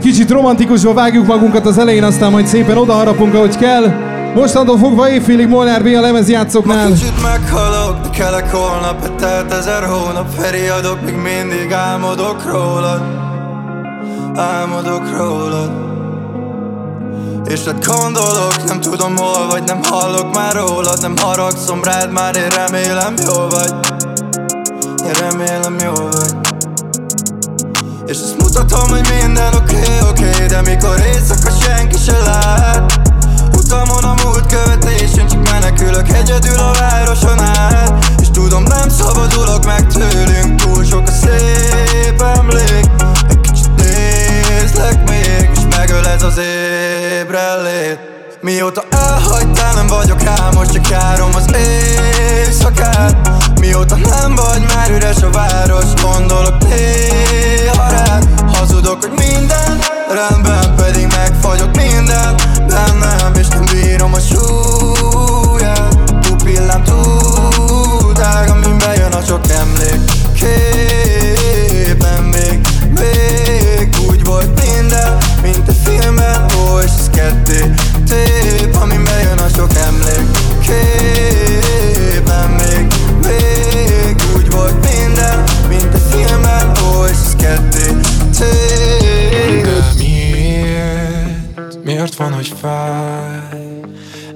Egy kicsit romantikusba vágjuk magunkat az elején, aztán majd szépen odaharapunk, ahogy kell. Mostantól fogva évfélig Molnár B a lemezjátszóknál. Ma kicsit meghalok, de kelek holnap, betelt ezer hónap Feriadok, még mindig álmodok rólad Álmodok rólad és hát gondolok, nem tudom hol vagy, nem hallok már rólad Nem haragszom rád, már én remélem jó vagy Én remélem jó vagy És ezt mutatom, hogy minden oké, okay, oké okay, De mikor éjszaka senki se lát. Utamon a múlt követésén Csak menekülök egyedül a városon át. És tudom nem szabadulok meg tőlünk Túl sok a szép emlék. Egy kicsit nézlek még És megöl ez az ébrellét. Mióta elhagytál nem vagyok Most csak járom az éjszakát Mióta nem vagy már üres a város Gondolok néha rád. Hazudok, hogy minden rendben Pedig megfagyok minden bennem És nem bírom a súlyát. Pupillám túl tág Amin bejön a sok emlék. Képen még, még Úgy volt minden, mint a filmben Ó, és ez ketté tép Amin bejön a sok emlék van, hogy fáj?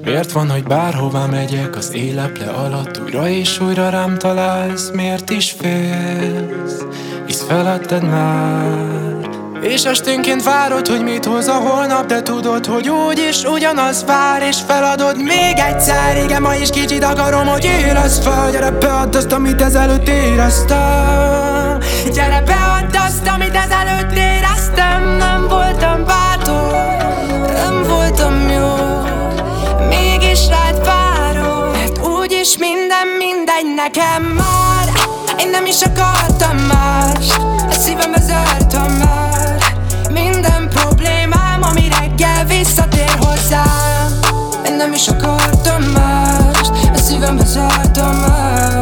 Miért van, hogy bárhová megyek az éleple alatt Újra és újra rám találsz? Miért is félsz? Hisz feletted már. És esténként várod, hogy mit hoz a holnap De tudod, hogy úgy is ugyanaz vár És feladod még egyszer. Igen, ma is kicsit akarom, hogy érezd fel. Gyere beadd azt, amit ezelőtt éreztem. Gyere beadd azt, amit ezelőtt éreztem. Nem voltam bátor Nem voltam jó Mégis rád várok. Mert úgyis minden mindegy nekem már. Én nem is akartam mást A szívembe zártam már. Minden problémám, ami reggel visszatér hozzám. Én nem is akartam mást, a szívembe zártam már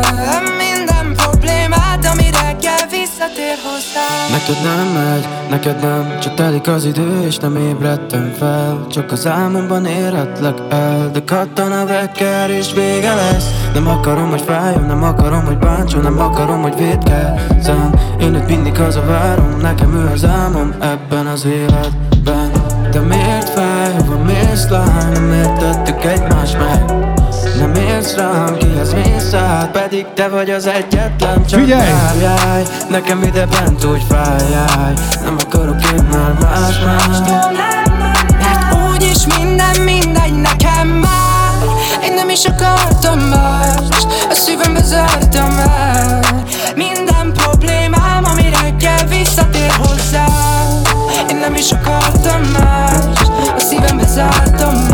visszatér hozzám. Neked nem megy, neked nem Csak telik az idő és nem ébredtem fel. Csak az álmomban érhetlek el De kattan a vekker és vége lesz. Nem akarom, hogy fájjon, nem akarom, hogy bántson Nem akarom, hogy védkezzem. Én itt mindig a várom Nekem ő az álmom ebben az életben. De miért fáj, hova mész lány Nem értettük egymást meg nem érsz rám, kihez mész át Pedig te vagy az egyetlen Csak Figyelj! várjál Nekem ide bent úgy fájjál Nem akarok én már más más. Mert úgyis minden mindegy nekem már. Én nem is akartam más A szívembe zártam el. Minden problémám, ami reggel visszatér hozzám Én nem is akartam más A szívembe zártam már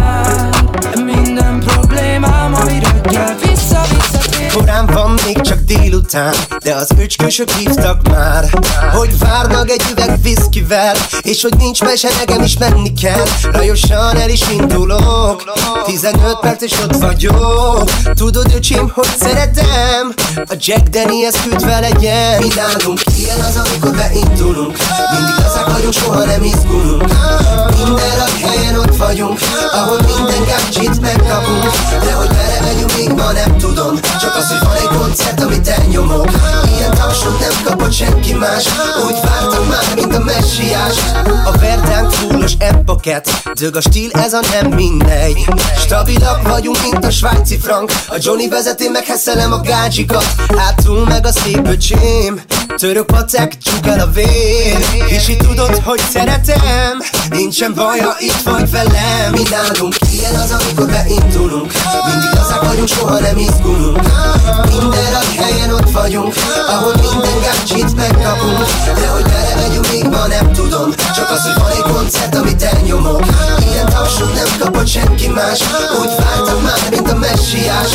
Check délután De az öcskösök hívtak már Hogy várnak egy üveg viszkivel És hogy nincs mese, nekem is menni kell. Rajosan el is indulok 15 perc és ott vagyok. Tudod öcsém, hogy szeretem A Jack Daniels küldve legyen. Mi nálunk ilyen az, amikor beindulunk. Mindig az vagyunk, soha nem izgulunk. Minden rak helyen ott vagyunk Ahol minden gadget megkapunk. De hogy belemegyünk, még ma nem tudom. Csak az, hogy van egy koncert, amit elnyomok Ilyen tapsot nem kapott senki más. Úgy vártam már, mint a messiás. A verdánk fullos empaket Dög a stíl, ez a nem mindegy. Stabilak vagyunk, mint a svájci frank. A Johnny vezeti, meg heszelem a gácsikat. Hátul meg a szép öcsém. Török pacek, csuk el a vér. Így tudod, hogy szeretem. Nincsen baja, itt vagy velem. Mi nálunk ilyen az, amikor beindulunk. Mindig azák vagyunk, soha nem izgulunk. Minden a helyen ott vagyunk Ahol minden gadget megkapunk. De hogy belemegyünk, még ma nem tudom. Csak az, hogy van egy koncert, amit elnyomok. Ilyen tapsot nem kapott senki más. Úgy vártam már, mint a messiás.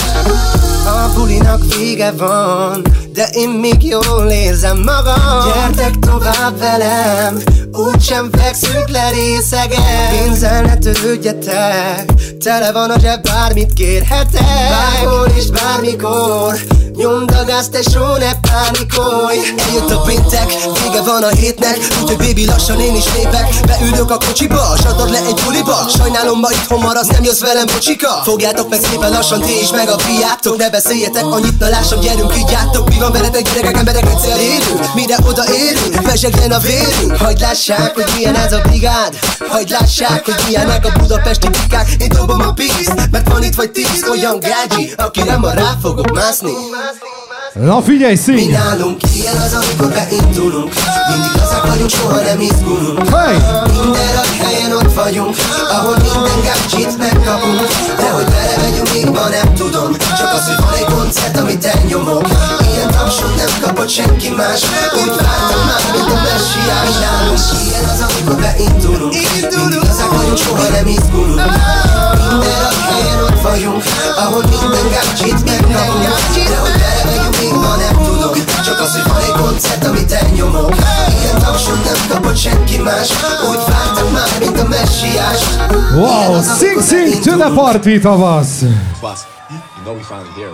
A bulinak vége van de én még jól érzem magam. Gyertek tovább velem, úgysem fekszünk le részegen. Pénzzel ne törődjetek, tele van a zseb, bármit kérhetek. Bárhol és bármikor Nyomd a gáz, tesó, ne pánikolj. Eljött a péntek, vége van a hétnek Úgyhogy baby lassan én is lépek. Beülök a kocsiba, sadod le egy buliba. Sajnálom ma itthon maradsz, nem jössz velem bocsika Fogjátok meg szépen lassan, ti is meg a fiátok. Ne beszéljetek annyit, na lássam, gyerünk, vigyátok Mi van veletek gyerekek, emberek egyszer élünk Mire oda érünk, mesegjen a vérünk Hagyd lássák, hogy milyen ez a brigád. Hagyd lássák, hogy milyenek a budapesti bikák. Én dobom a pízt, mert van itt vagy tíz Olyan gágyi, akire ma rá fogok mászni Na figyelj, szín! Mi nálunk ilyen az, amikor beindulunk. Mindig az vagyunk, soha nem izgulunk. Hey! Minden a helyen ott vagyunk Ahol minden gácsit megkapunk. De hogy belevegyünk, még ma nem tudom. Csak az, hogy van egy koncert, amit elnyomok. Ilyen tapsot nem kapott senki más. Úgy vártam már, mint a messiás. Nálunk ilyen az, amikor beindulunk. Mindig az vagyunk, soha nem izgulunk. Minden a helyen ott vagyunk Ahol minden gácsit megkapunk. De hogy belevegyünk, még ma nem tudom Csak az, hogy van egy koncert, amit elnyomok Ilyen tapsot nem kapott senki más Úgy vártam már, mint a messiás Wow, sing sing to the party tavasz!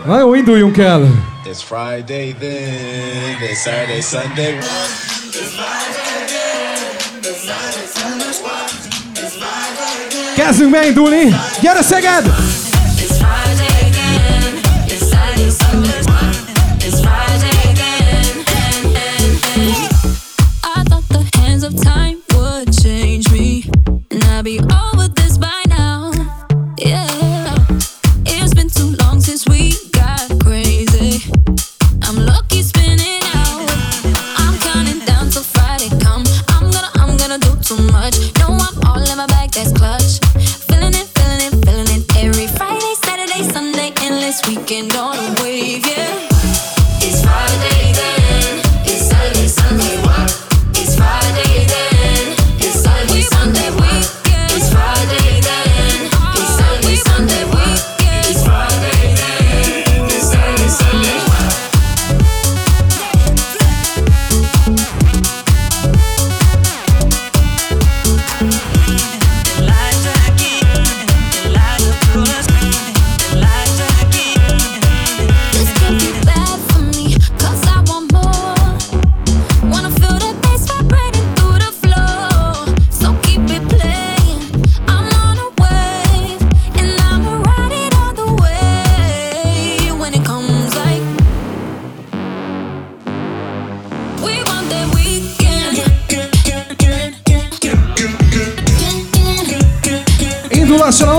Na jó, induljunk el! It's Friday then, it's Saturday, Sunday. Kezdünk beindulni! Gyere Szeged! of time.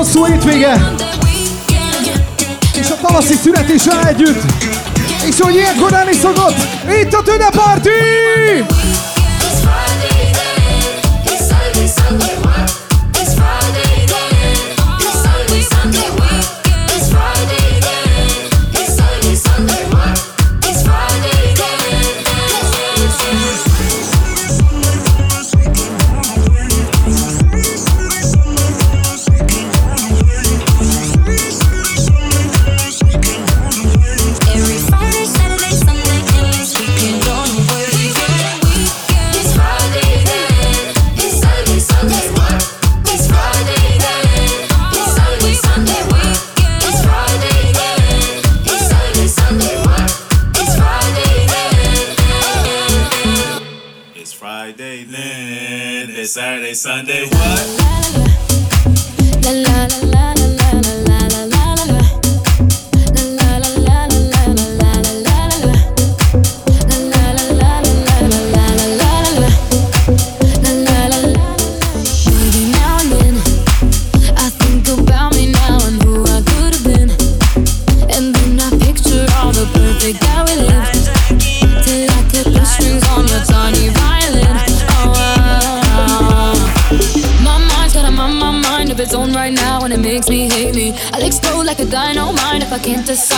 hosszú hétvége! És a tavaszi szünet is együtt! És hogy ilyenkor lenni szokott, itt a Tüne Party!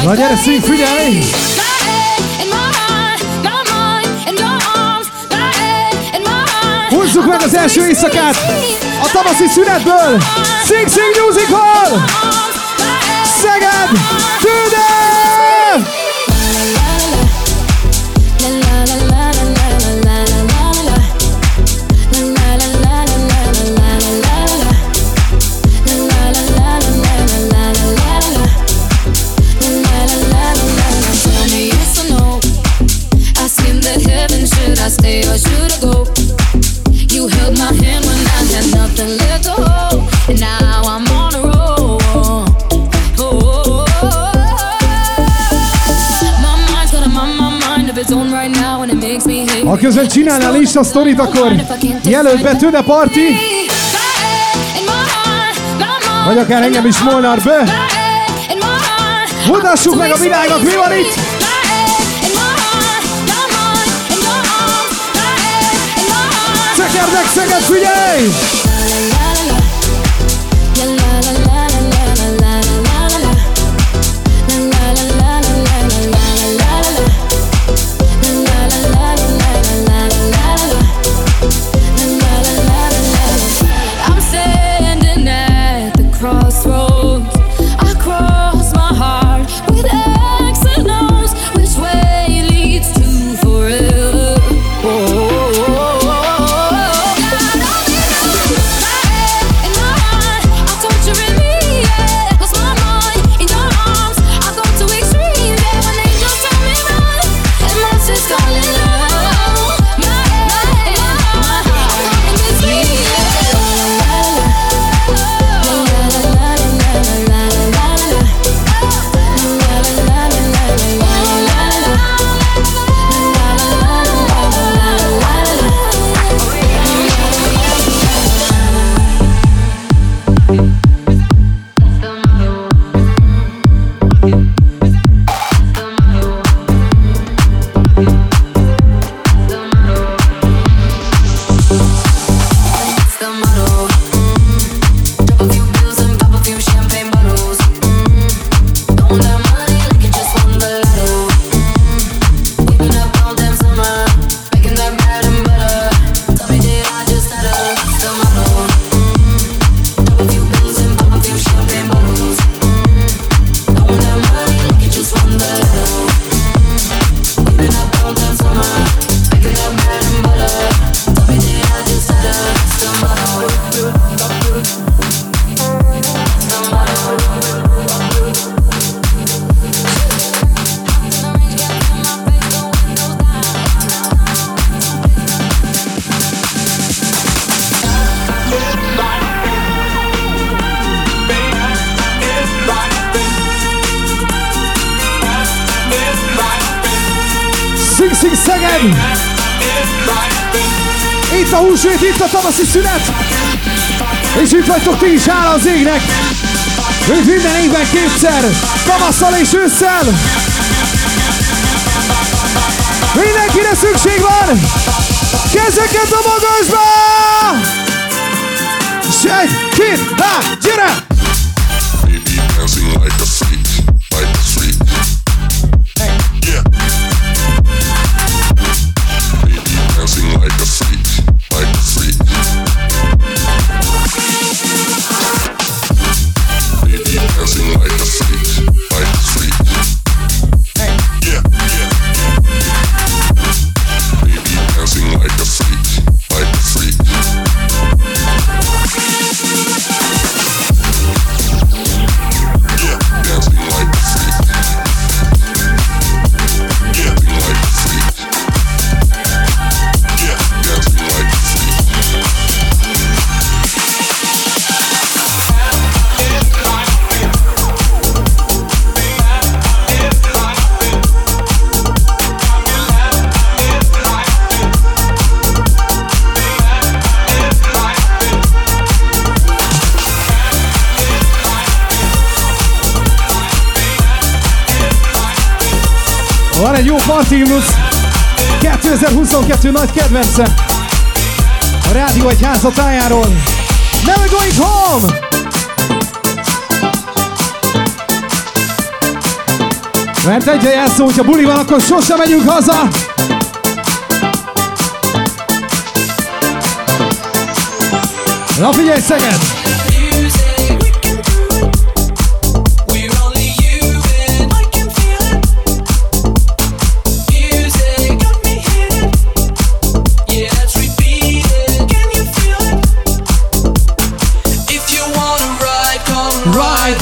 Na gyere, szív, figyelj! Húzzuk meg az első éjszakát a tavaszi szünetből! Sing Sing Music Hall! Szeged! Tűdel! Közben csinálnál Insta sztorit, akkor jelölt be Tüde Party, vagy akár engem is Molnar be. Mutassuk meg a világnak, mi van itt! Szekerdek, Szeged, figyelj! És ősszel! Mindenkire szükség van! Kezeket a magasba! És egy, két, há, gyere! 2022 nagy kedvence a Rádió egy házatájáról. Never going home! Mert egy jelszó, hogyha buli van, akkor sosem megyünk haza! Na figyelj, Szeged!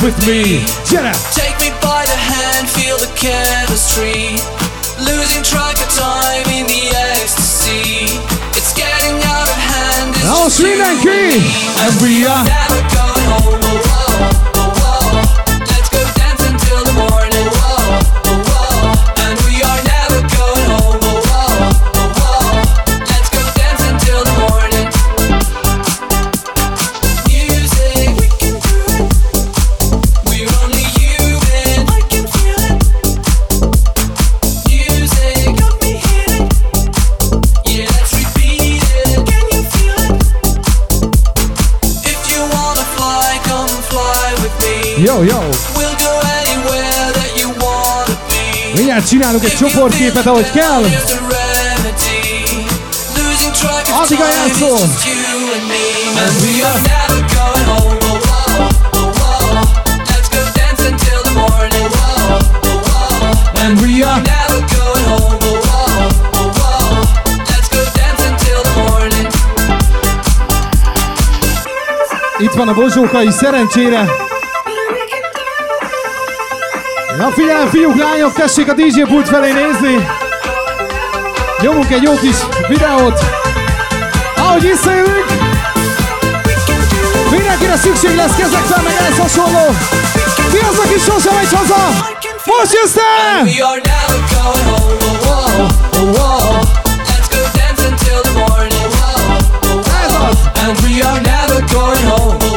with me. Yeah. Take me by the hand, feel the chemistry. Losing track of time in the ecstasy. It's getting out of hand. It's oh, and green And we are. Be. Mindjárt csinálunk egy csoportképet, ahogy kell. Addig a time, it's játszol. just you and me. And we are never going home. Let's go dance until the morning. And we are... Never going home. Oh, oh, oh, oh. Let's go dance until the morning. Itt van a bozsókai, szerencsére. Na figyelem, fiúk, lányok, tessék a DJ pult felé nézni. Nyomunk egy jó kis videót. Ahogy visszajövünk. Mindenkire szükség lesz kezek fel, meg ehhez hasonló. Ki az, aki sosem megy haza? Most jössz te! Ez az! And we are never going home.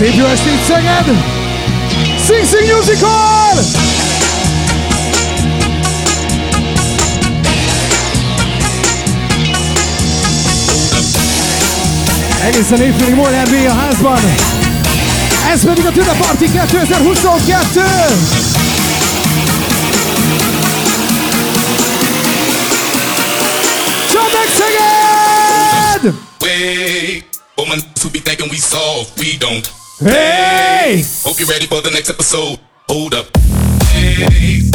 Jó estét, Szeged! Sing Sing Musical! Egészen évfélig Molnár B a házban. Ez pedig a Tüne Party 2022! Csapd meg Szeged! Wait, woman who be thinking we soft, we don't. Hey! Hope you're ready for the next episode. Hold up. Hey,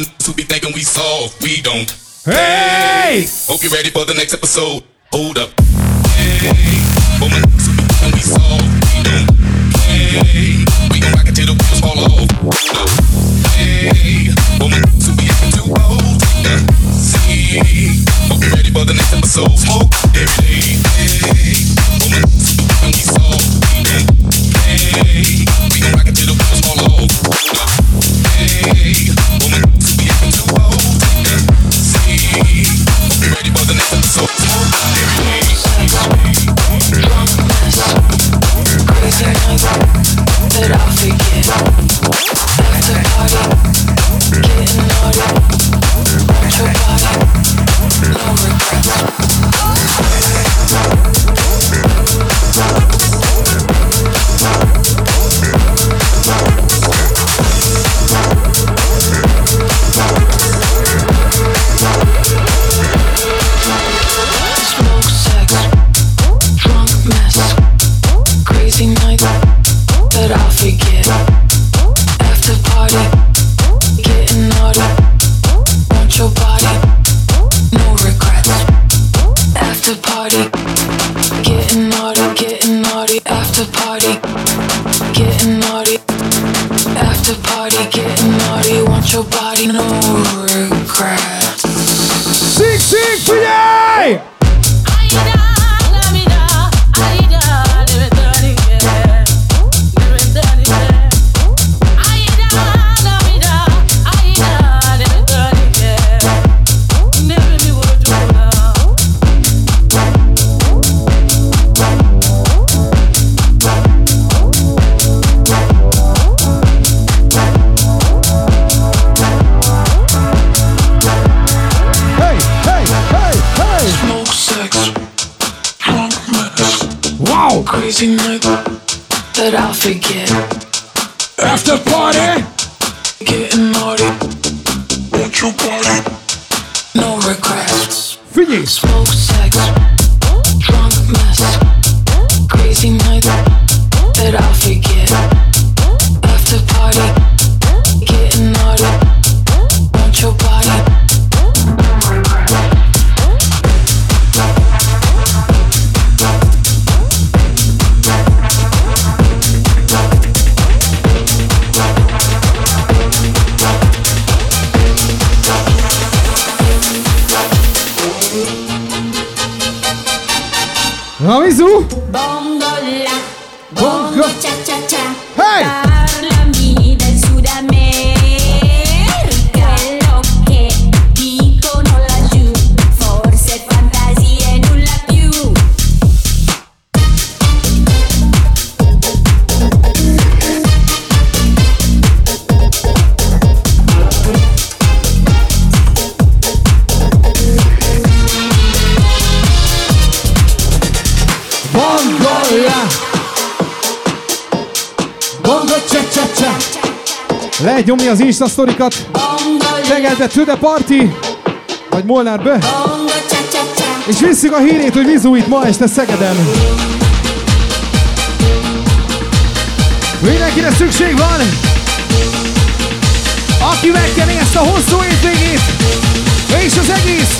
woman who be thinking we soft, we don't. Hey! Hope you're ready for the next episode. Hold up. Hey, woman who be thinking we soft, we don't. Hey, we gon' rock it till the wheels fall off. Hey, woman who be acting too bold. See, hope you're ready for the next episode. Smoke every day. Hey, woman who be thinking we soft, we don't. Hey, az Insta sztorikat. Tegedbe to the party, vagy Molnár be. És visszük a hírét, hogy Vizu itt ma este Szegeden. Mindenkire szükség van! Aki megkeni ezt a hosszú hétvégét, és az egész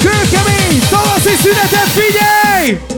kőkemény tavaszi szünetet figyelj!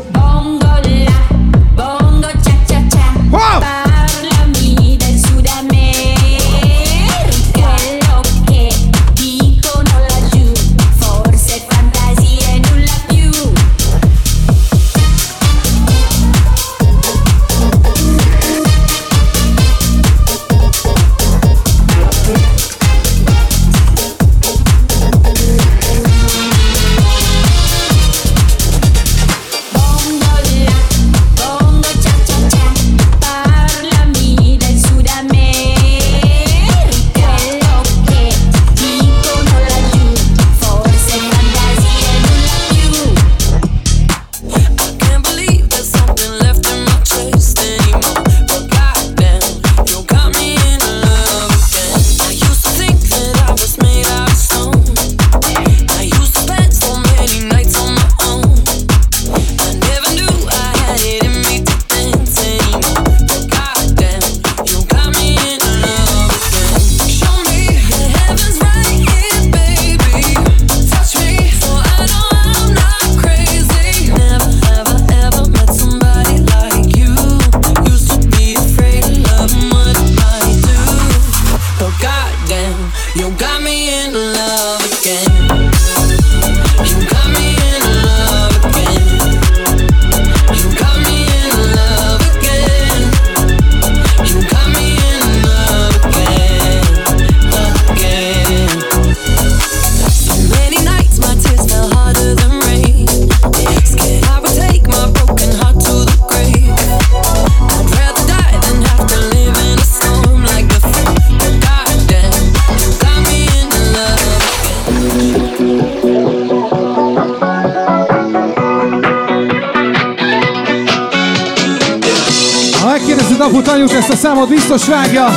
számot biztos vágja,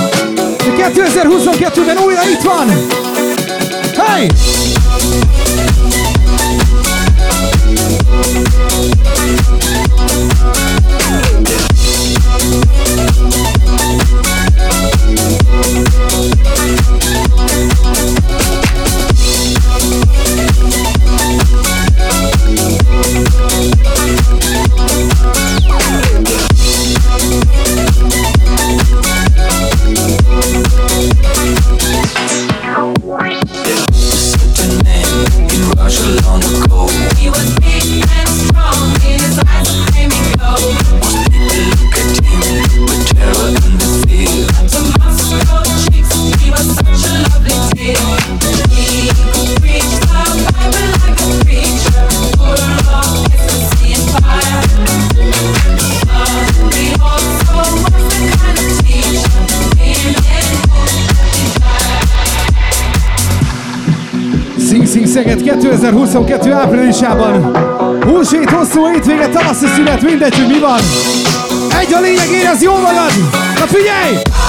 de 2022-ben újra itt van! Hey! 2022. áprilisában. Húsvét, hosszú hétvége, tavaszi szünet, mindegy, hogy mi van. Egy a lényeg, érez jó magad! Na figyelj!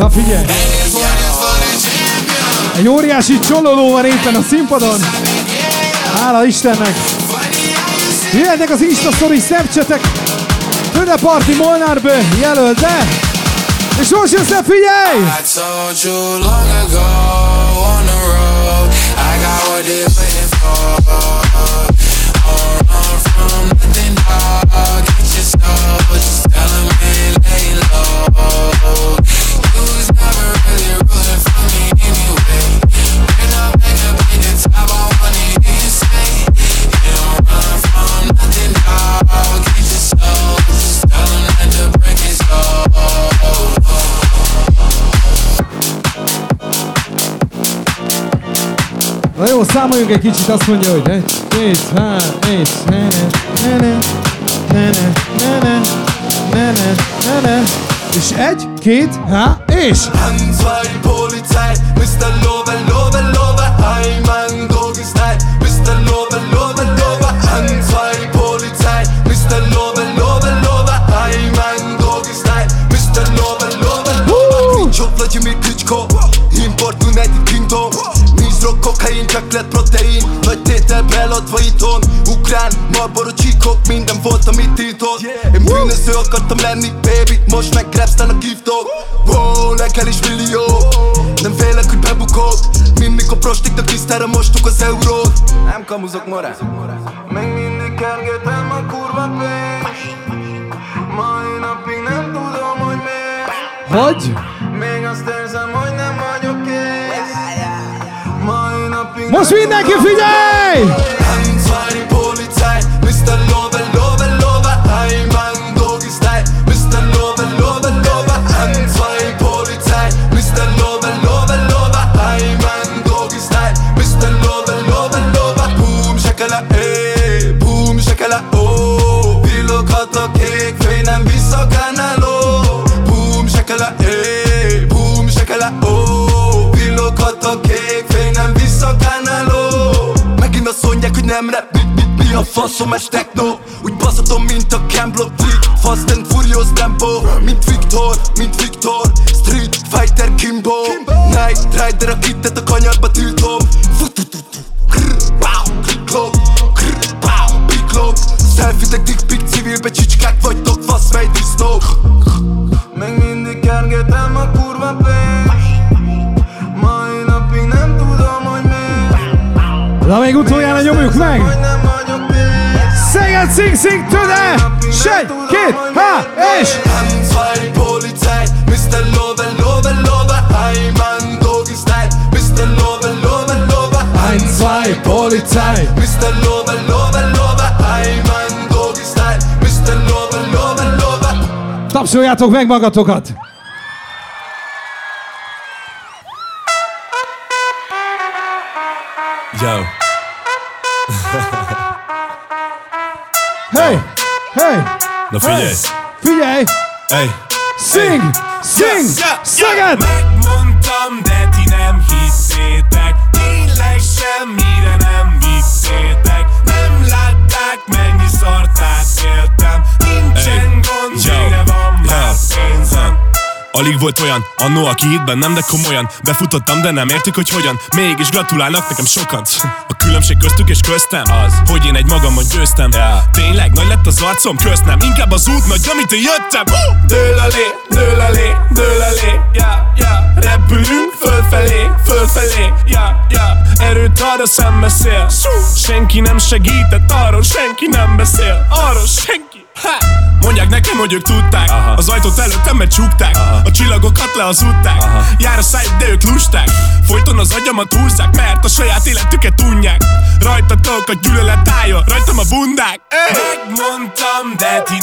Na figyelj! Egy óriási csololó van éppen a színpadon. Hála Istennek! Jöhetnek az Insta Story Snapchatek! Tőle Parti Molnárbő jelölt, de... És most jössz, figyelj! I told you long ago on the road I got what they're waiting for számoljunk egy kicsit, azt mondja, hogy egy, két, három, egy, ne, ne, ne, ne, ne, ne, ne, ne, ne, ne, ne, és egy, két, há, és! Eins, zwei, die Polizei, Mr. Lover, Lover, Lover, ein Mann, Drogenstein, Mr. Lover, Lover, Lover, eins, zwei, die Polizei, Mr. Lover, Lover, Lover, ein Mann, Drogenstein, Mr. Lover, Lover, Lover, Klitschko, Wladimir Klitschko, Csöklet protein, nagy tétel beladva itthon. Ukrán, marború csíkok, minden volt amit tiltott. Én bűnöző akartam lenni, baby, most meg rapstának hívtok Wow, nekem is millió, nem félek, hogy bebukok. Mint mikor prostiknak tisztára mostuk az eurót. Nem kamuzok morá Még mindig kergetem a kurva pénzt. Mai napig nem tudom, hogy miért. Hogy? Még azt érzem, Mosfim, né, que filho. Nem rap Mi, mi, mi a faszom ez techno. Úgy baszatom, mint a Cam Block Trick Fast and Furious Tempo Mint Victor, mint Victor. Street Fighter Kimbo. Night Rider a kittet a kanyarba utoljára nyomjuk meg! Szeged, szing, szing, töde! Segy, két, há, és! M2 Polizei, Mr. Lover, Lover, Lover, Heimann, Dogenstein, Mr. Mr. Lover, Lover, Lover, Tapsoljátok meg magatokat! Yo. Hey! Hey! Na figyelj! Hey! Figyelj! Hey! Sing! Sing! Szeged! Megmondtam, de ti nem hiszétek Tényleg semmire nem vittétek Nem látták, mennyi szartát éltem Nincsen gond, Alig volt olyan, annó aki hitt bennem, de komolyan Befutottam, de nem értik, hogy hogyan. Mégis gratulálnak nekem sokan. A különbség köztük és köztem. Az, hogy én egy magamon győztem. Yeah. Tényleg nagy lett az arcom, közt nem Inkább az út nagy, amit én jöttem. Uh! Dől elé, dől elé, dől elé, ja, ja. Repülünk fölfelé, fölfelé, ja, ja. Erőt arra szembeszél. Senki nem segített, arról senki nem beszél. Arról senki Ha! Mondják nekem, hogy ők tudták Aha. Az ajtót előttem becsukták Aha. A csillagokat lehazudták Aha. Jár a szájuk, de ők lusták Folyton az agyamat húzzák Mert a saját életüket tudják Rajtatok a gyűlölet állja Rajtam a bundák Eh! Megmondtam, de ti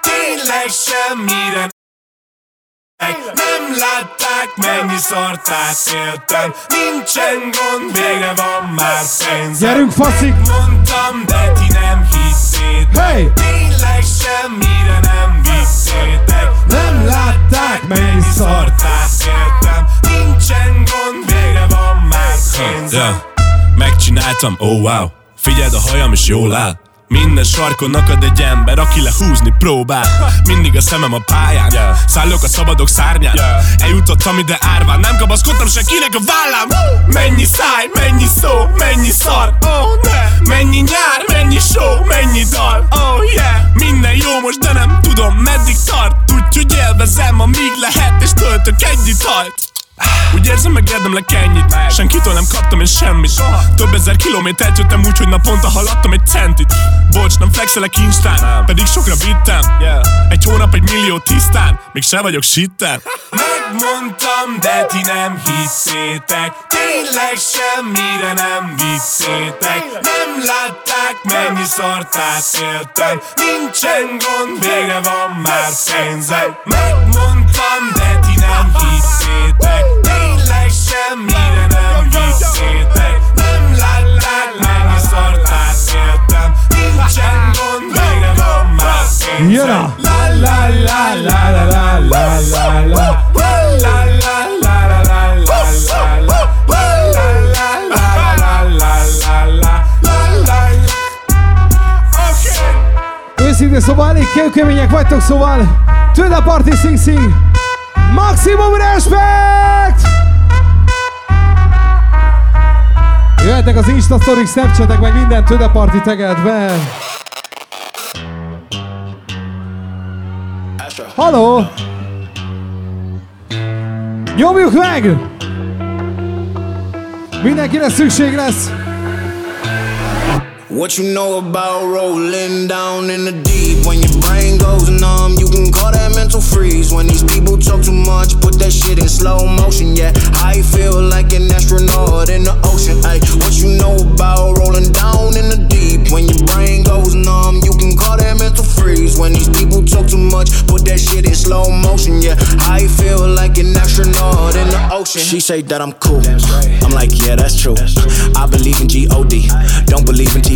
Tényleg semmire nem látták, mennyi szartát éltem Nincsen gond, végre van már pénzem Gyerünk, faszik! Mondtam, de ti nem hiszétek Hey! Tényleg semmire nem vittétek Nem látták, mennyi szartát éltem. Nincsen gond, végre van már pénzem yeah. Megcsináltam, oh wow. Figyeld a hajam és jól áll minden sarkon akad egy ember, aki lehúzni próbál. Mindig a szemem a pályán. Yeah. Szállok a szabadok szárnyán. Yeah. Eljutottam ide árván. Nem kapaszkodtam senkinek a vállám. Mennyi száj, mennyi szó, mennyi szar. Oh ne! Mennyi nyár, mennyi show, mennyi dal. Oh yeah! Minden jó most, de nem tudom meddig tart. Úgyhogy élvezem, amíg lehet És töltök egy italt úgy érzem, meg érdemlek ennyit Senkitől nem kaptam én semmit. Több ezer kilométert jöttem úgy, hogy naponta haladtam egy centit. Bocs, nem flexelek instán Pedig sokra vittem. Egy hónap, egy millió tisztán Még se vagyok sitten Megmondtam, de ti nem hiszétek Tényleg semmire nem vittétek. Nem látták, mennyi szartát éltem. Nincsen gond, végre van már pénzem. Megmondtam, de ti nem hiszétek Tényleg semmire nem vittétek. Nem látták, mennyi szartát éltem. Nincsen gond, végre van Jön a... Őszintén szóval elég kemények vagytok, szóval Tőle a party sing sing Maximum respect. Jöhetnek az Insta Story, Snapchatek, meg minden Tőle party tegelt! Haló! Nyomjuk meg! Mindenkire szükség lesz! What you know about rolling down in the deep? When your brain goes numb, you can call that mental freeze. When these people talk too much, put that shit in slow motion. Yeah, I feel like an astronaut in the ocean. Ay, what you know about rolling down in the deep? When your brain goes numb, you can call that mental freeze. When these people talk too much, put that shit in slow motion. Yeah, I feel like an astronaut in the ocean. She say that I'm cool. I'm like, yeah, that's true. I believe in G-O-D. Don't believe in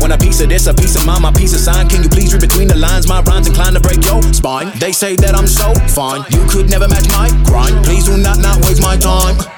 When a piece of this, a piece of mine, my piece of sign. Can you please read between the lines? My rhymes inclined to break your spine. They say that I'm so fine, you could never match my grind. Please do not not waste my time.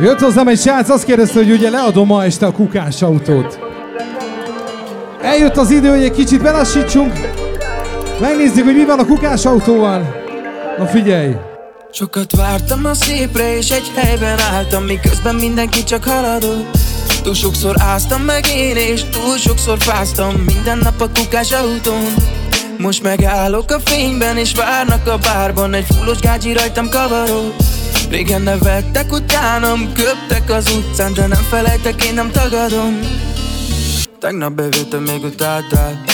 Jött hozzám egy srác, azt kérdezte, hogy ugye leadom ma este a kukás autót. Eljött az idő, hogy egy kicsit belassítsunk. Megnézzük, hogy mi van a kukás autóval. Na figyelj! Sokat vártam a szépre és egy helyben álltam Miközben mindenki csak haladott Túl sokszor áztam meg én és túl sokszor fáztam Minden nap a kukás autón Most megállok a fényben és várnak a bárban. Egy fullos gágyi rajtam kavaró. Régen nevettek utánam, köptek az utcán De nem felejtek, én nem tagadom. Tegnap bejöttem, még utáltál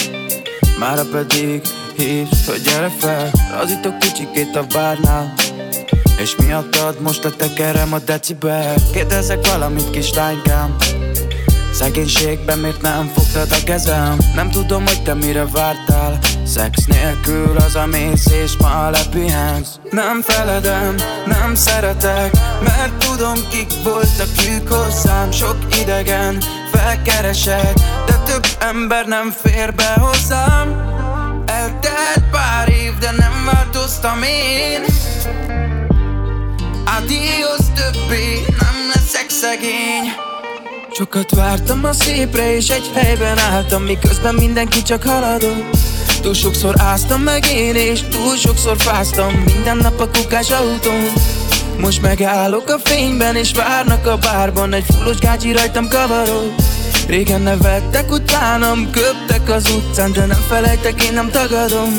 Mára pedig hívsz, hogy gyere fel. Razítok kicsikét a bárnál És miattad most a tekerem a decibel. Kérdezek valamit kislánykám Szegénységben miért nem fogtad a kezem? Nem tudom, hogy te mire vártál Szex nélkül az a mész és ma lepihensz. Nem feledem, nem szeretek Mert tudom kik voltak ők hozzám. Sok idegen felkeresek De több ember nem fér be hozzám. Eltelt pár év, de nem változtam én. Adios többé, nem leszek szegény Sokat vártam a szépre és egy helyben álltam Miközben mindenki csak haladott. Túl sokszor áztam meg én és túl sokszor fáztam Minden nap a kukás autón. Most megállok a fényben és várnak a bárban Egy fullos gágyi rajtam kavaró. Régen nevettek utánam, köptek az utcán De nem felejtek, én nem tagadom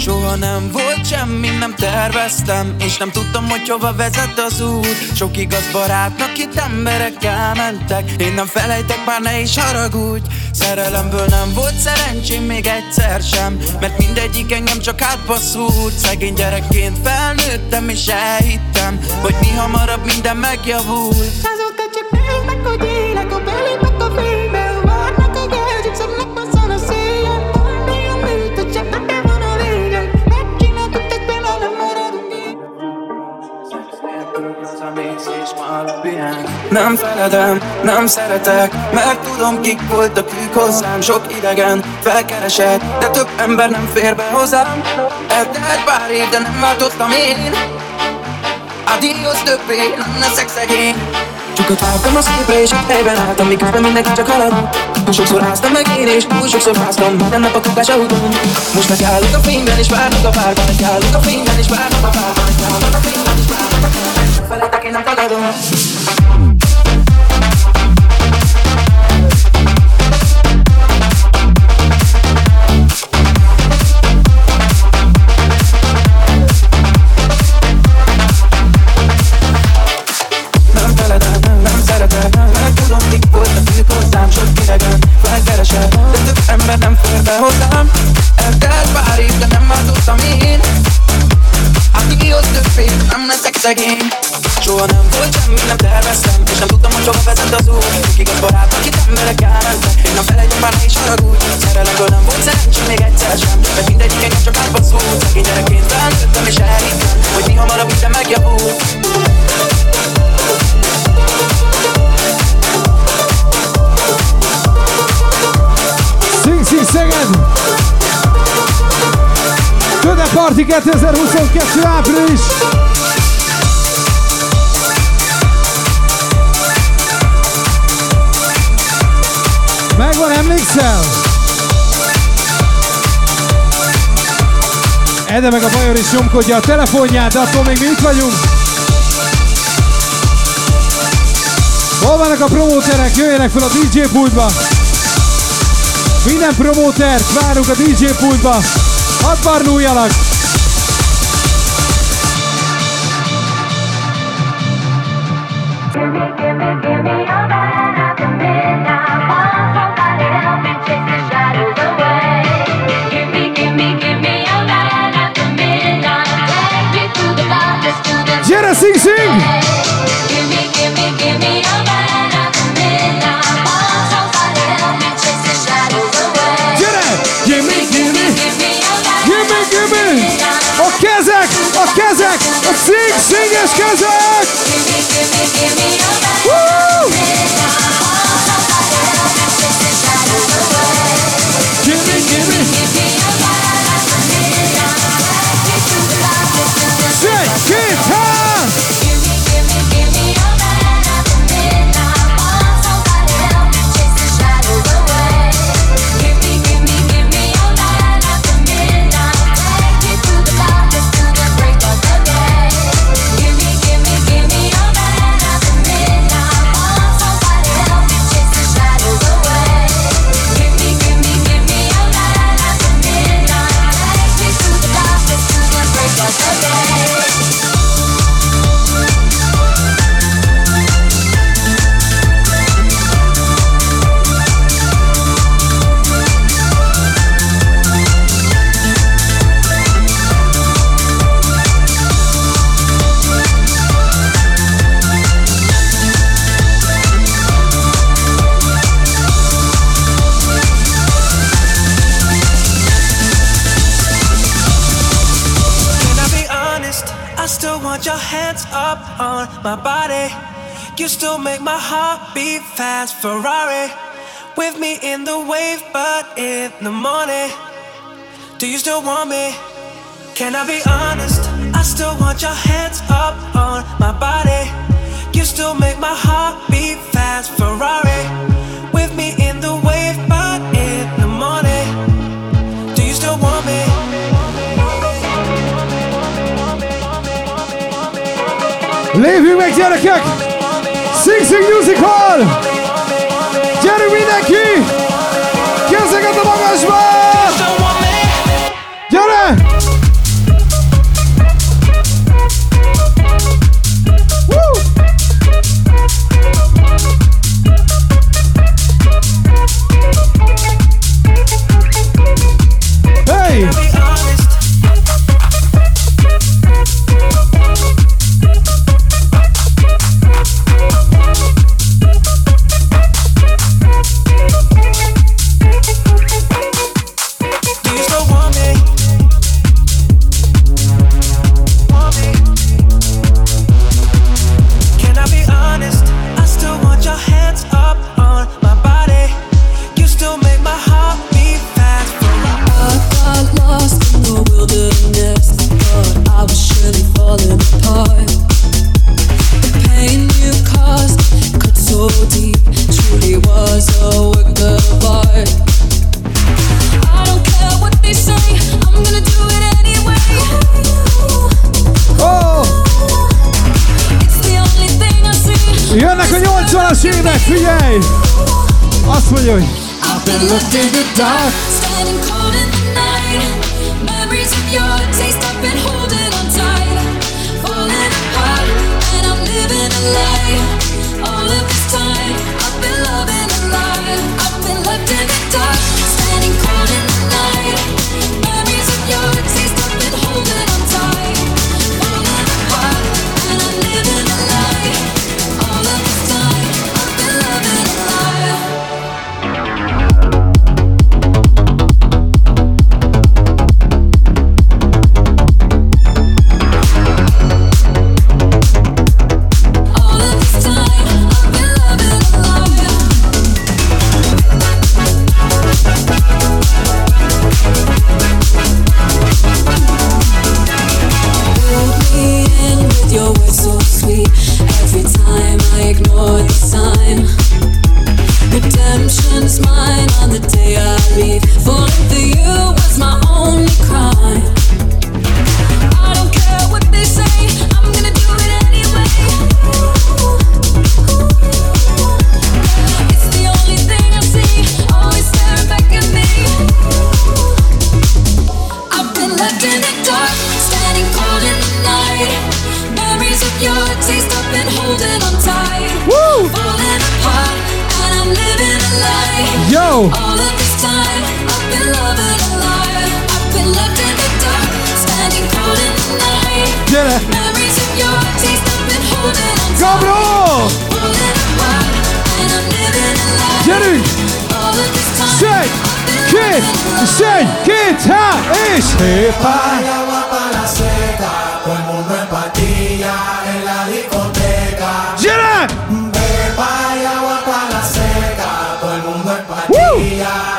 Soha nem volt semmi, nem terveztem És nem tudtam, hogy hova vezet az út. Sok igaz barátnak itt emberek elmentek Én nem felejtek, már ne is haragudj. Szerelemből nem volt szerencsém még egyszer sem Mert mindegyik engem csak átbaszult. Szegény gyerekként felnőttem és elhittem Hogy mi hamarabb minden megjavul Azóta csak néznek, hogy Nem feledem, nem szeretek Mert tudom kik voltak ők hozzám. Sok idegen felkeresett De több ember nem fér be hozzám. Eltelt pár év, de nem változtam én. Adios többé, nem leszek szegény. Sokat vártam a szépre és egy helyben álltam Miközben mindenki csak halad. Sokszor áztam meg én és túl sokszor fáztam Minden nap a kukás autón. Most megállok a fényben és várnak a párban Megállok a fényben és várnak a párban Megállok a fényben és várnak a párban Nem felejtek, én nem tagadom Parti 2022. április! Megvan, emlékszel? Ede meg a bajor is nyomkodja a telefonját, de attól még mi itt vagyunk. Hol vannak a promóterek? Jöjjenek fel a DJ pultba! Minden promótert várunk a DJ pultba! Hadd barnuljanak! Yes, Kazakh! Do you still want me? Can I be honest? I still want your hands up on my body. You still make my heart beat fast, Ferrari. With me in the wave, but in the morning. Do you still want me? Levi McJerkek, Sing Sing Music Hall, Jeremy Necky. Figyelj! Azt mondja, hogy I've been looking good dark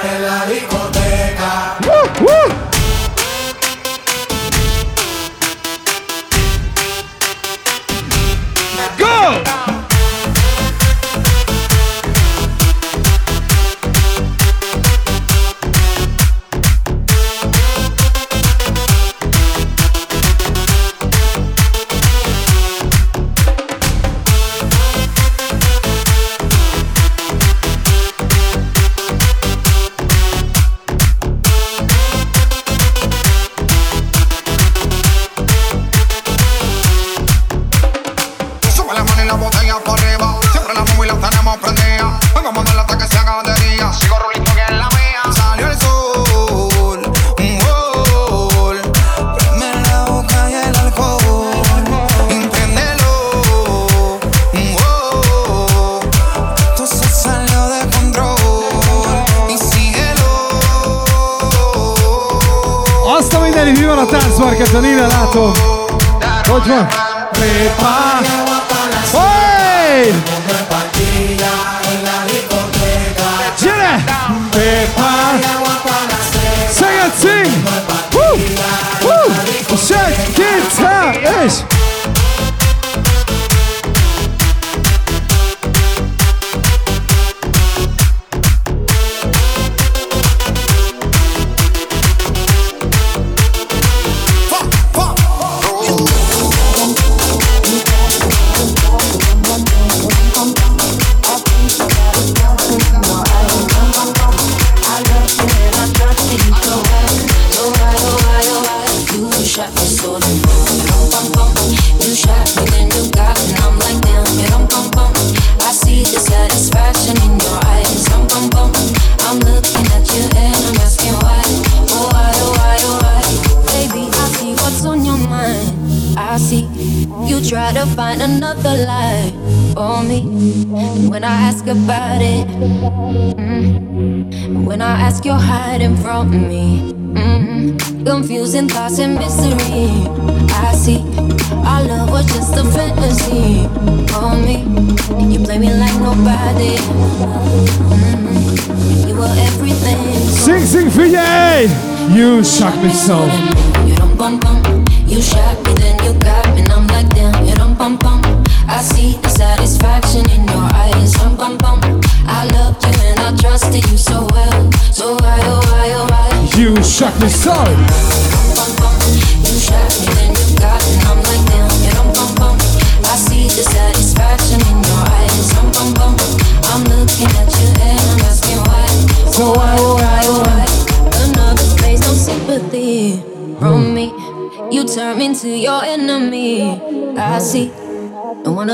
El y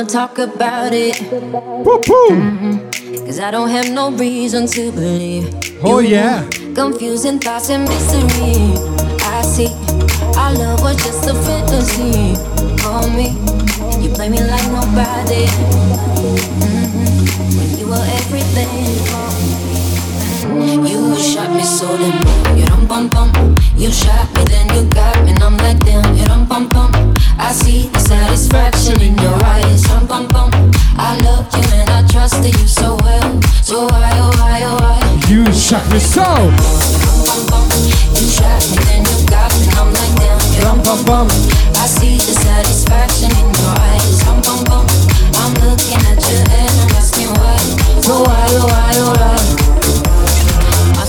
talk about it. Mhm. Cause I don't have no reason to believe. Oh yeah. Confusing thoughts and mystery. I see. Our love was just a fantasy for me. You play me like nobody. Mhm. You were everything for me. You shot me so damn. You dum bum bum. You shot me, then you got me, and I'm like damn. You dum bum bum. I see the satisfaction in your eyes. Dum bum bum. I loved you and I trusted you so well. So why, oh why, oh why? You shot me so. You shot me, then you got me, and I'm like damn. You Bum bum bum. I see the satisfaction in your eyes. Bum bum bum. I'm looking at you and I'm asking why. So why, oh why, oh why?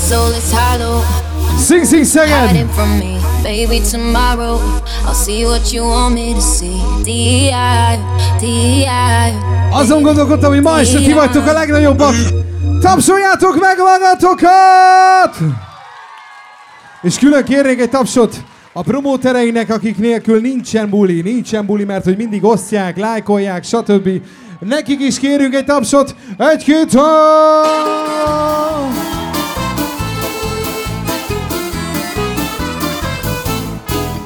Soul is hollow. Sing, sing! Hiding from me, baby. Tomorrow I'll see what you want me to see. D.I. D.I. Azon gondolkodtam, hogy ma este ti vagytok a legnagyobbak. Tapsoljátok meg magatokat! És külön kérnék egy tapsot a promótereinek, akik nélkül nincsen buli, nincsen buli, mert hogy mindig osztják, lájkolják, stb. Nekik is kérünk egy tapsot, egy-két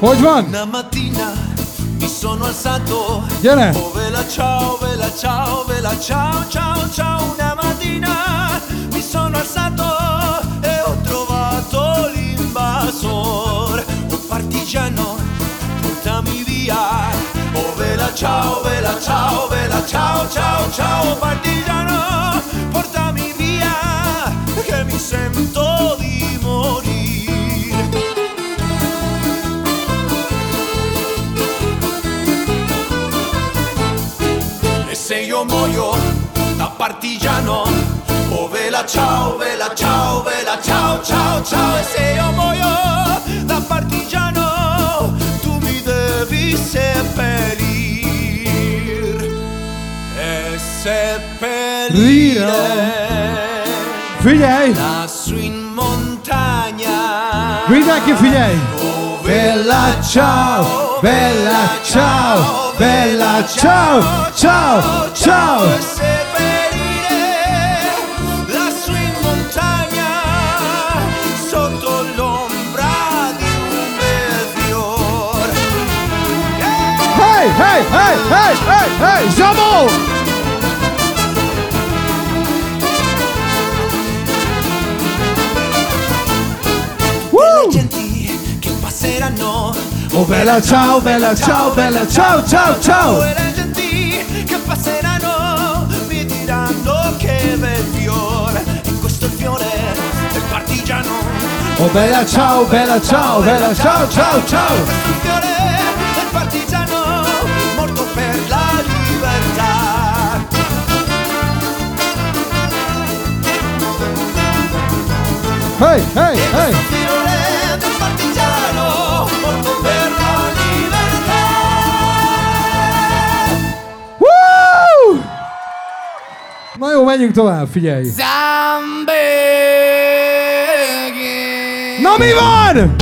Hogy van? Una mattina mi sono alzato Gyere! Oh vela ciao, vela ciao, vela ciao, ciao, ciao Una mattina mi sono alzato e ho trovato l'invasor Un partigiano, portami via Oh vela ciao, vela ciao, vela ciao, ciao, ciao Partigiano, portami via Che mi sento se io muoio da partigiano Oh vela ciao, vela ciao, vela ciao, ciao, ciao E se io muoio da partigiano Tu mi devi seppellir E seppellire Figyelj! Lassù in montagna Mindenki figyelj! Oh bella ciao, bella ciao, bella ciao, ciao, ciao. ciao. Hey, hey, hey, hey, hey, hey, Jabot! Oh bella ciao, bella ciao, bella ciao, ciao, ciao! E le genti che passeranno mi diranno che bel fiore E questo è il fiore del partigiano Oh bella ciao, bella ciao, bella ciao, ciao, ciao! Il fiore del partigiano morto per la libertà Hey, hey, hey! Jó, menjünk tovább, figyelj! Na mi van?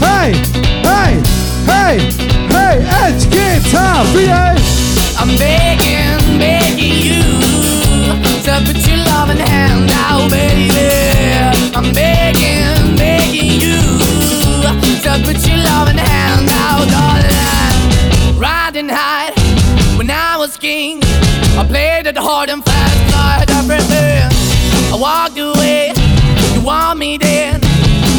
Hey, hey, hey, hey, egy, két, szám, figyelj! I'm begging, begging you to put your loving hand out, baby. I'm begging, begging you to put your loving hand out, darling. Riding high walked away, you want me then.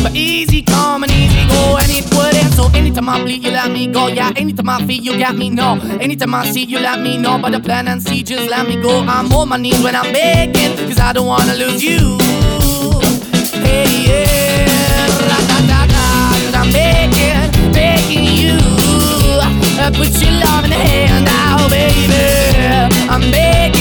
But easy come and easy go, and it wouldn't. So anytime I bleed, you let me go. Yeah, anytime I feel, you got me. No, anytime I see, you let me know. But the plan and see, just let me go. I'm on my knees when I'm begging, cause I don't wanna lose you. Hey, yeah, ra-da-da-da, cause I'm begging, begging you. Uh, Put your love in the hand out, baby. I'm begging.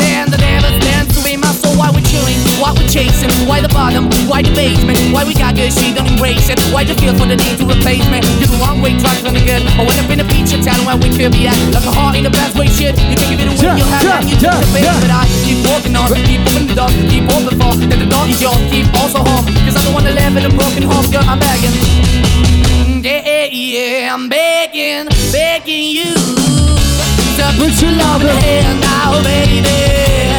to be my soul. Why we're chilling? Why we're chasing? Why the bottom? Why the basement? Why we got good, she don't embrace it? Why the feel for the need to replace me? You're the wrong way, trying to good. I went up in a feature town where we could be at. Like a heart in the bad way, shit. You can give it away, Yeah, you have yeah, it, you yeah, take the bait. yeah. But I keep walking on, keep opening the door, keep open for. That the door is yours, keep also home. Cause the one that live in a broken home, girl, I'm begging. Mm, yeah, yeah, I'm begging, begging you. To put your love in the hand now, baby.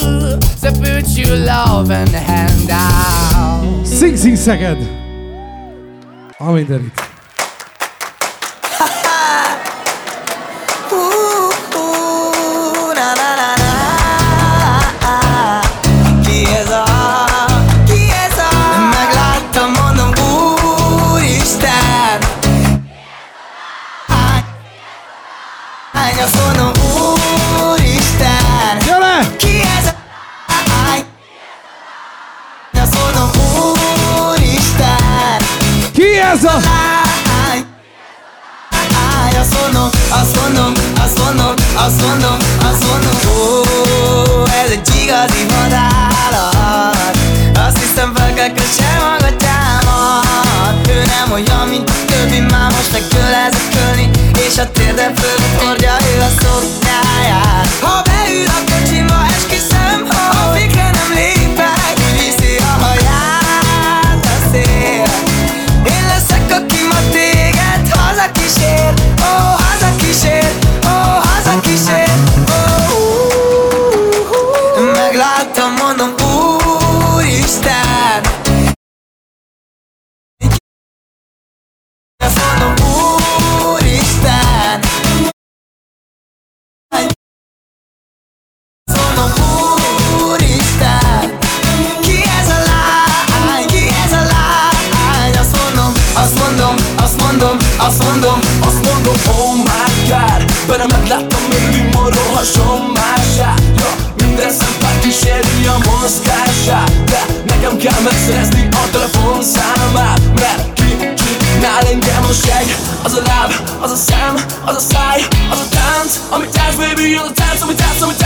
to put your love and hand out. Sing, sing, szeged! Amin, Derit! Ez a ez igazi vadállat Azt hiszem felkelkesse maga támad Ő nem olyan, mint a most meg kölni És a térde fölött a szoknyáját Ha beül a kocsimba, esküszöm, ha végre nem lépek ayer. do all the time, so we die, so we die.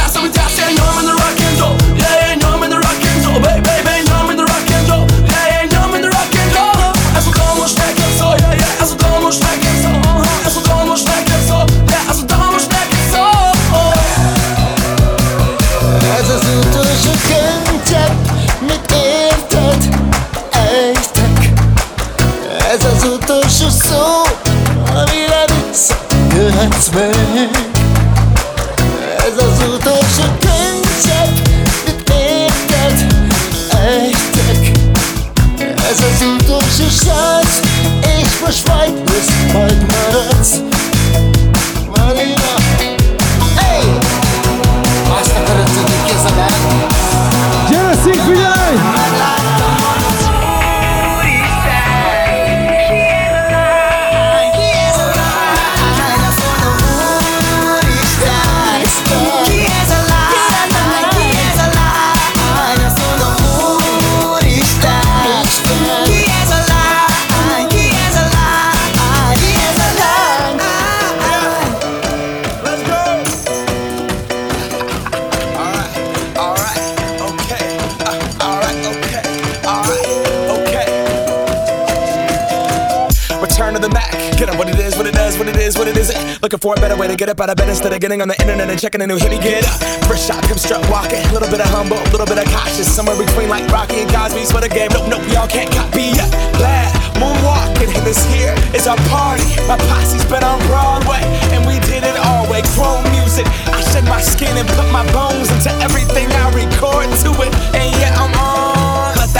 Get up out of bed instead of getting on the internet and checking a new hit. Me get up. First shot, come strut walking. A little bit of humble, a little bit of cautious. Somewhere between like Rocky and Cosby's for the game. Nope, nope, y'all can't copy yet. Glad moonwalking, and this here is our party. My posse's been on Broadway, and we did it all way. Chrome music. I shed my skin and put my bones into everything I record to it. And yeah, I'm on.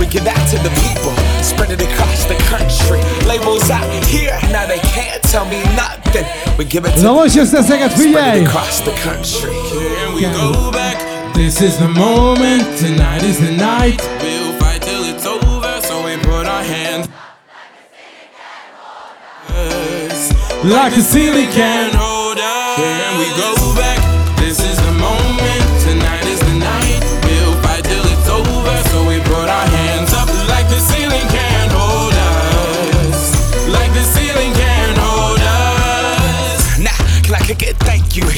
We give that to the people, spread it across the country. Labels out here, now they can't tell me nothing. We give it to Na most jössz Szeged, spread figyelj! it across the country. Here we go back. This is the moment. Tonight is the night. We'll fight till it's over. So we put our hands. Like the ceiling can hold us. Here we go back. You.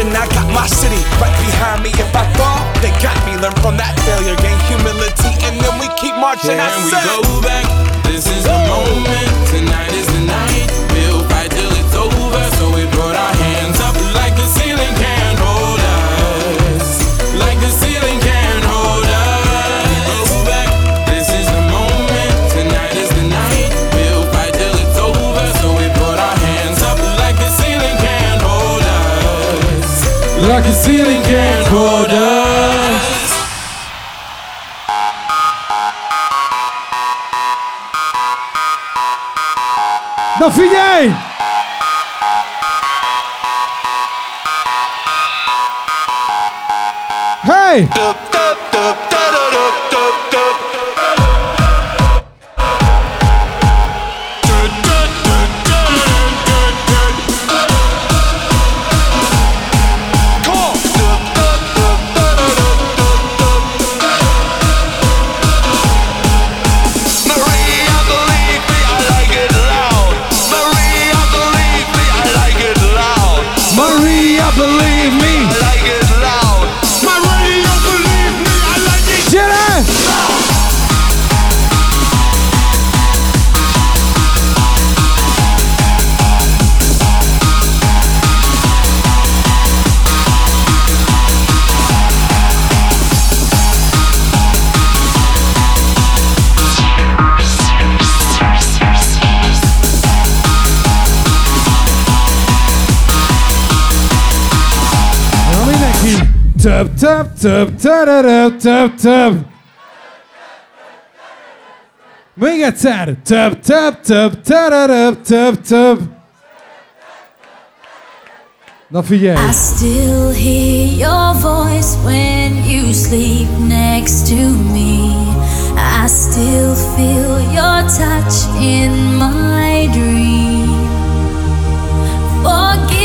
I got my city right behind me. If I fall, they got me. Learn from that failure, gain humility, and then we keep marching. I Can we go back? This is the moment. Tonight is the night. Like the ceiling can't hold us. Na figyelj! Hey! Több, több, több, több, több, több. Még egyszer! Több, több, több, több, több, több. Na figyelj! I still hear your voice when you sleep next to me. I still feel your touch in my dream. Forgive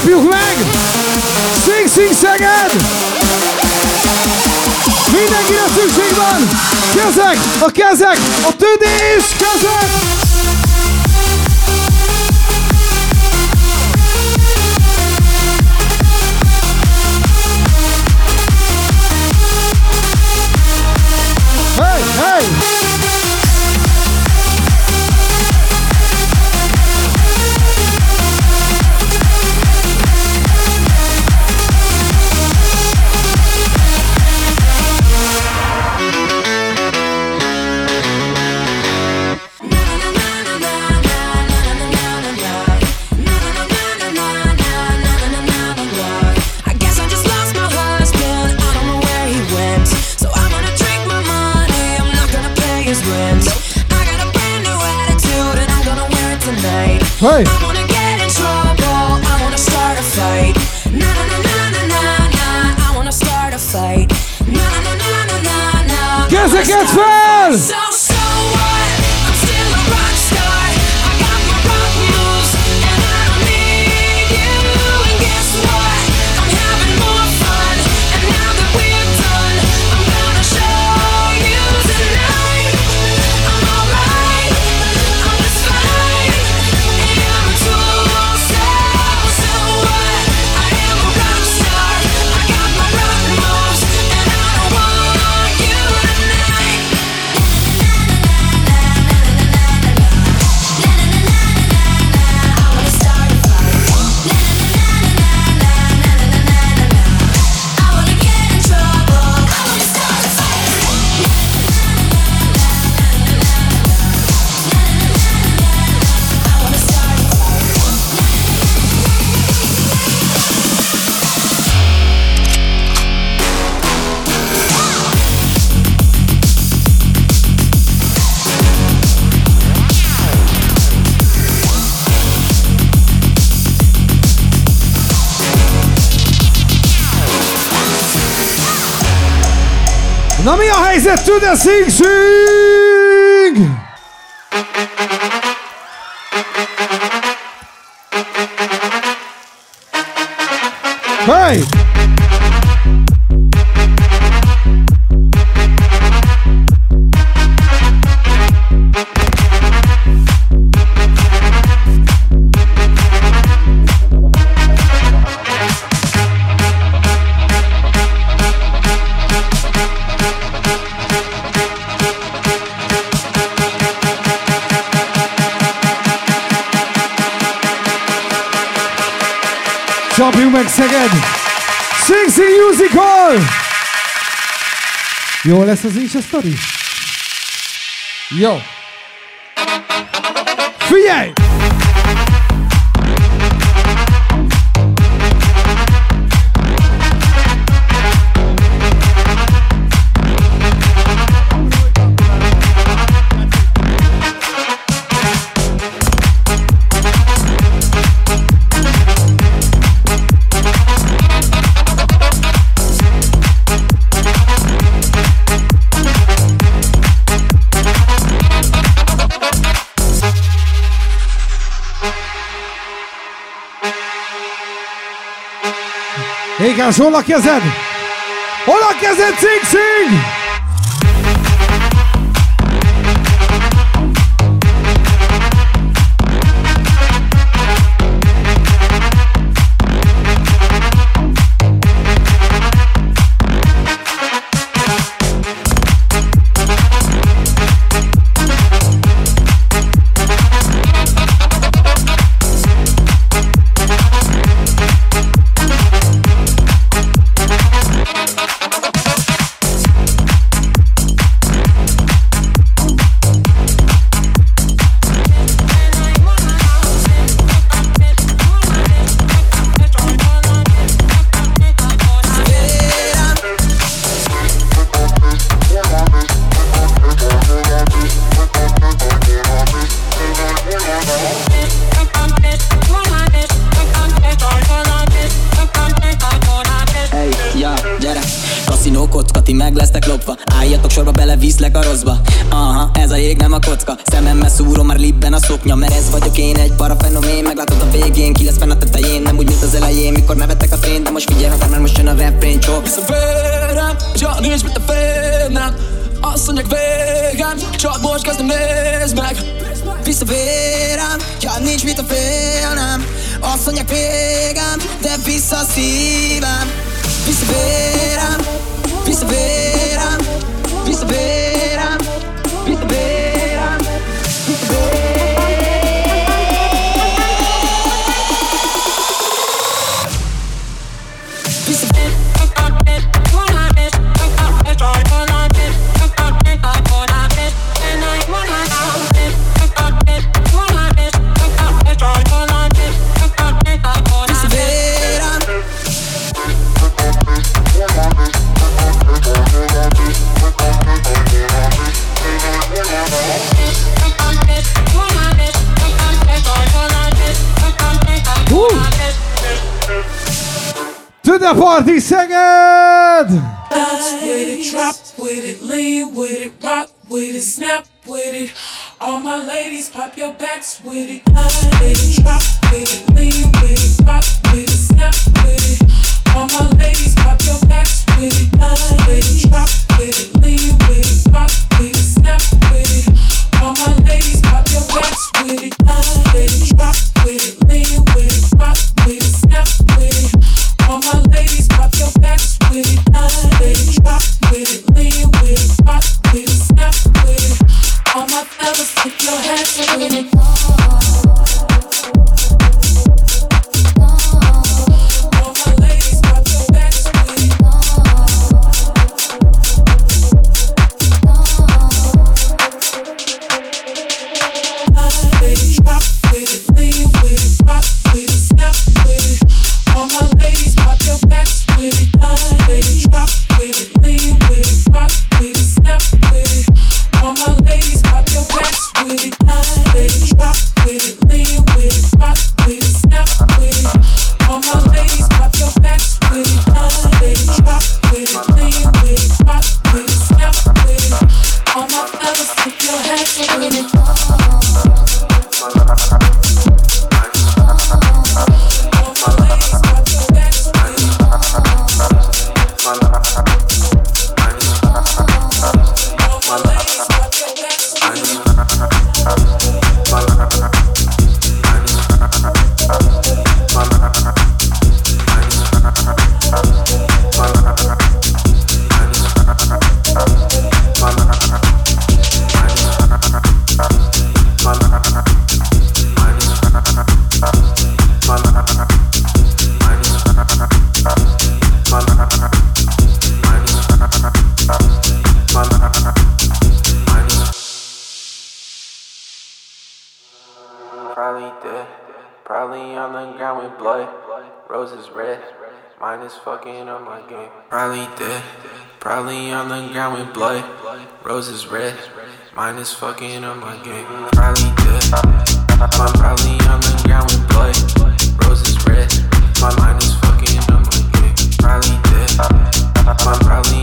Csapjuk meg! Sing, sing, Szeged! Mindenkire szükség van! Kezek, a kezek, a tüdés, kezek! Estúdio 5! Csapjunk meg Szeged! Sing Sing Musical! Jó lesz az is a sztori? Jó! Figyelj! Igen, és hol a kezed? Hol a kezed, cing, cing? 30 seconds! Probably on the ground with blood. Roses red. Mine is fucking on my game. Probably dead. Probably on the ground with blood. Roses red. Mine is fucking on my game. Probably dead. I'm probably on the ground with blood. Roses red. My mind is fucking on my game. Probably dead. I'm probably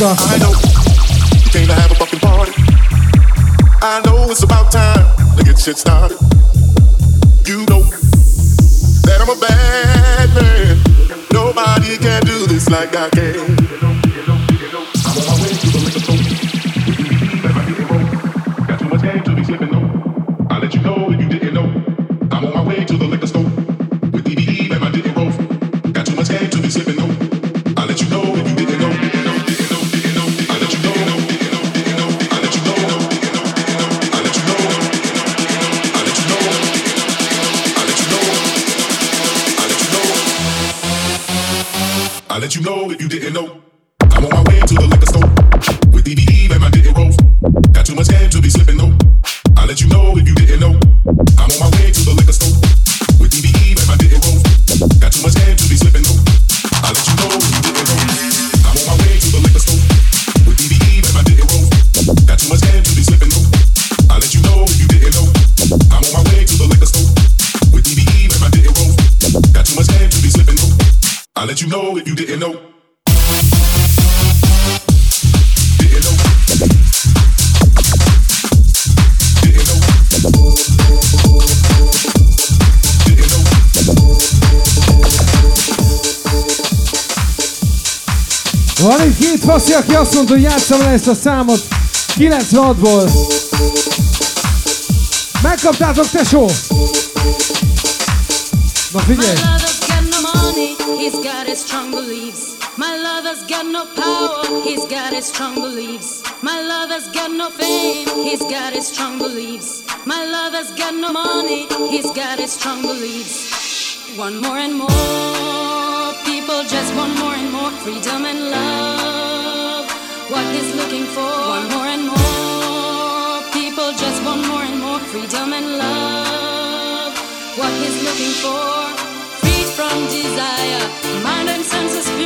Hold on. I know you came to have a fucking party. I know it's about time to get shit started. You know that I'm a bad man. Nobody can do this like I can. faszi, aki azt mondta, hogy játszom le ezt a számot 96-ból. Megkaptátok, tesó! Na figyelj! My lover's got no money, he's got his strong beliefs. My lover's got no power, he's got his strong beliefs. My lover's got no fame, he's got his strong beliefs. My lover's got no money, he's got his strong beliefs. One more and more, people just want more and more freedom and love. What he's looking for. Want more and more people just want more and more freedom and love. What he's looking for, freed from desire, mind and senses.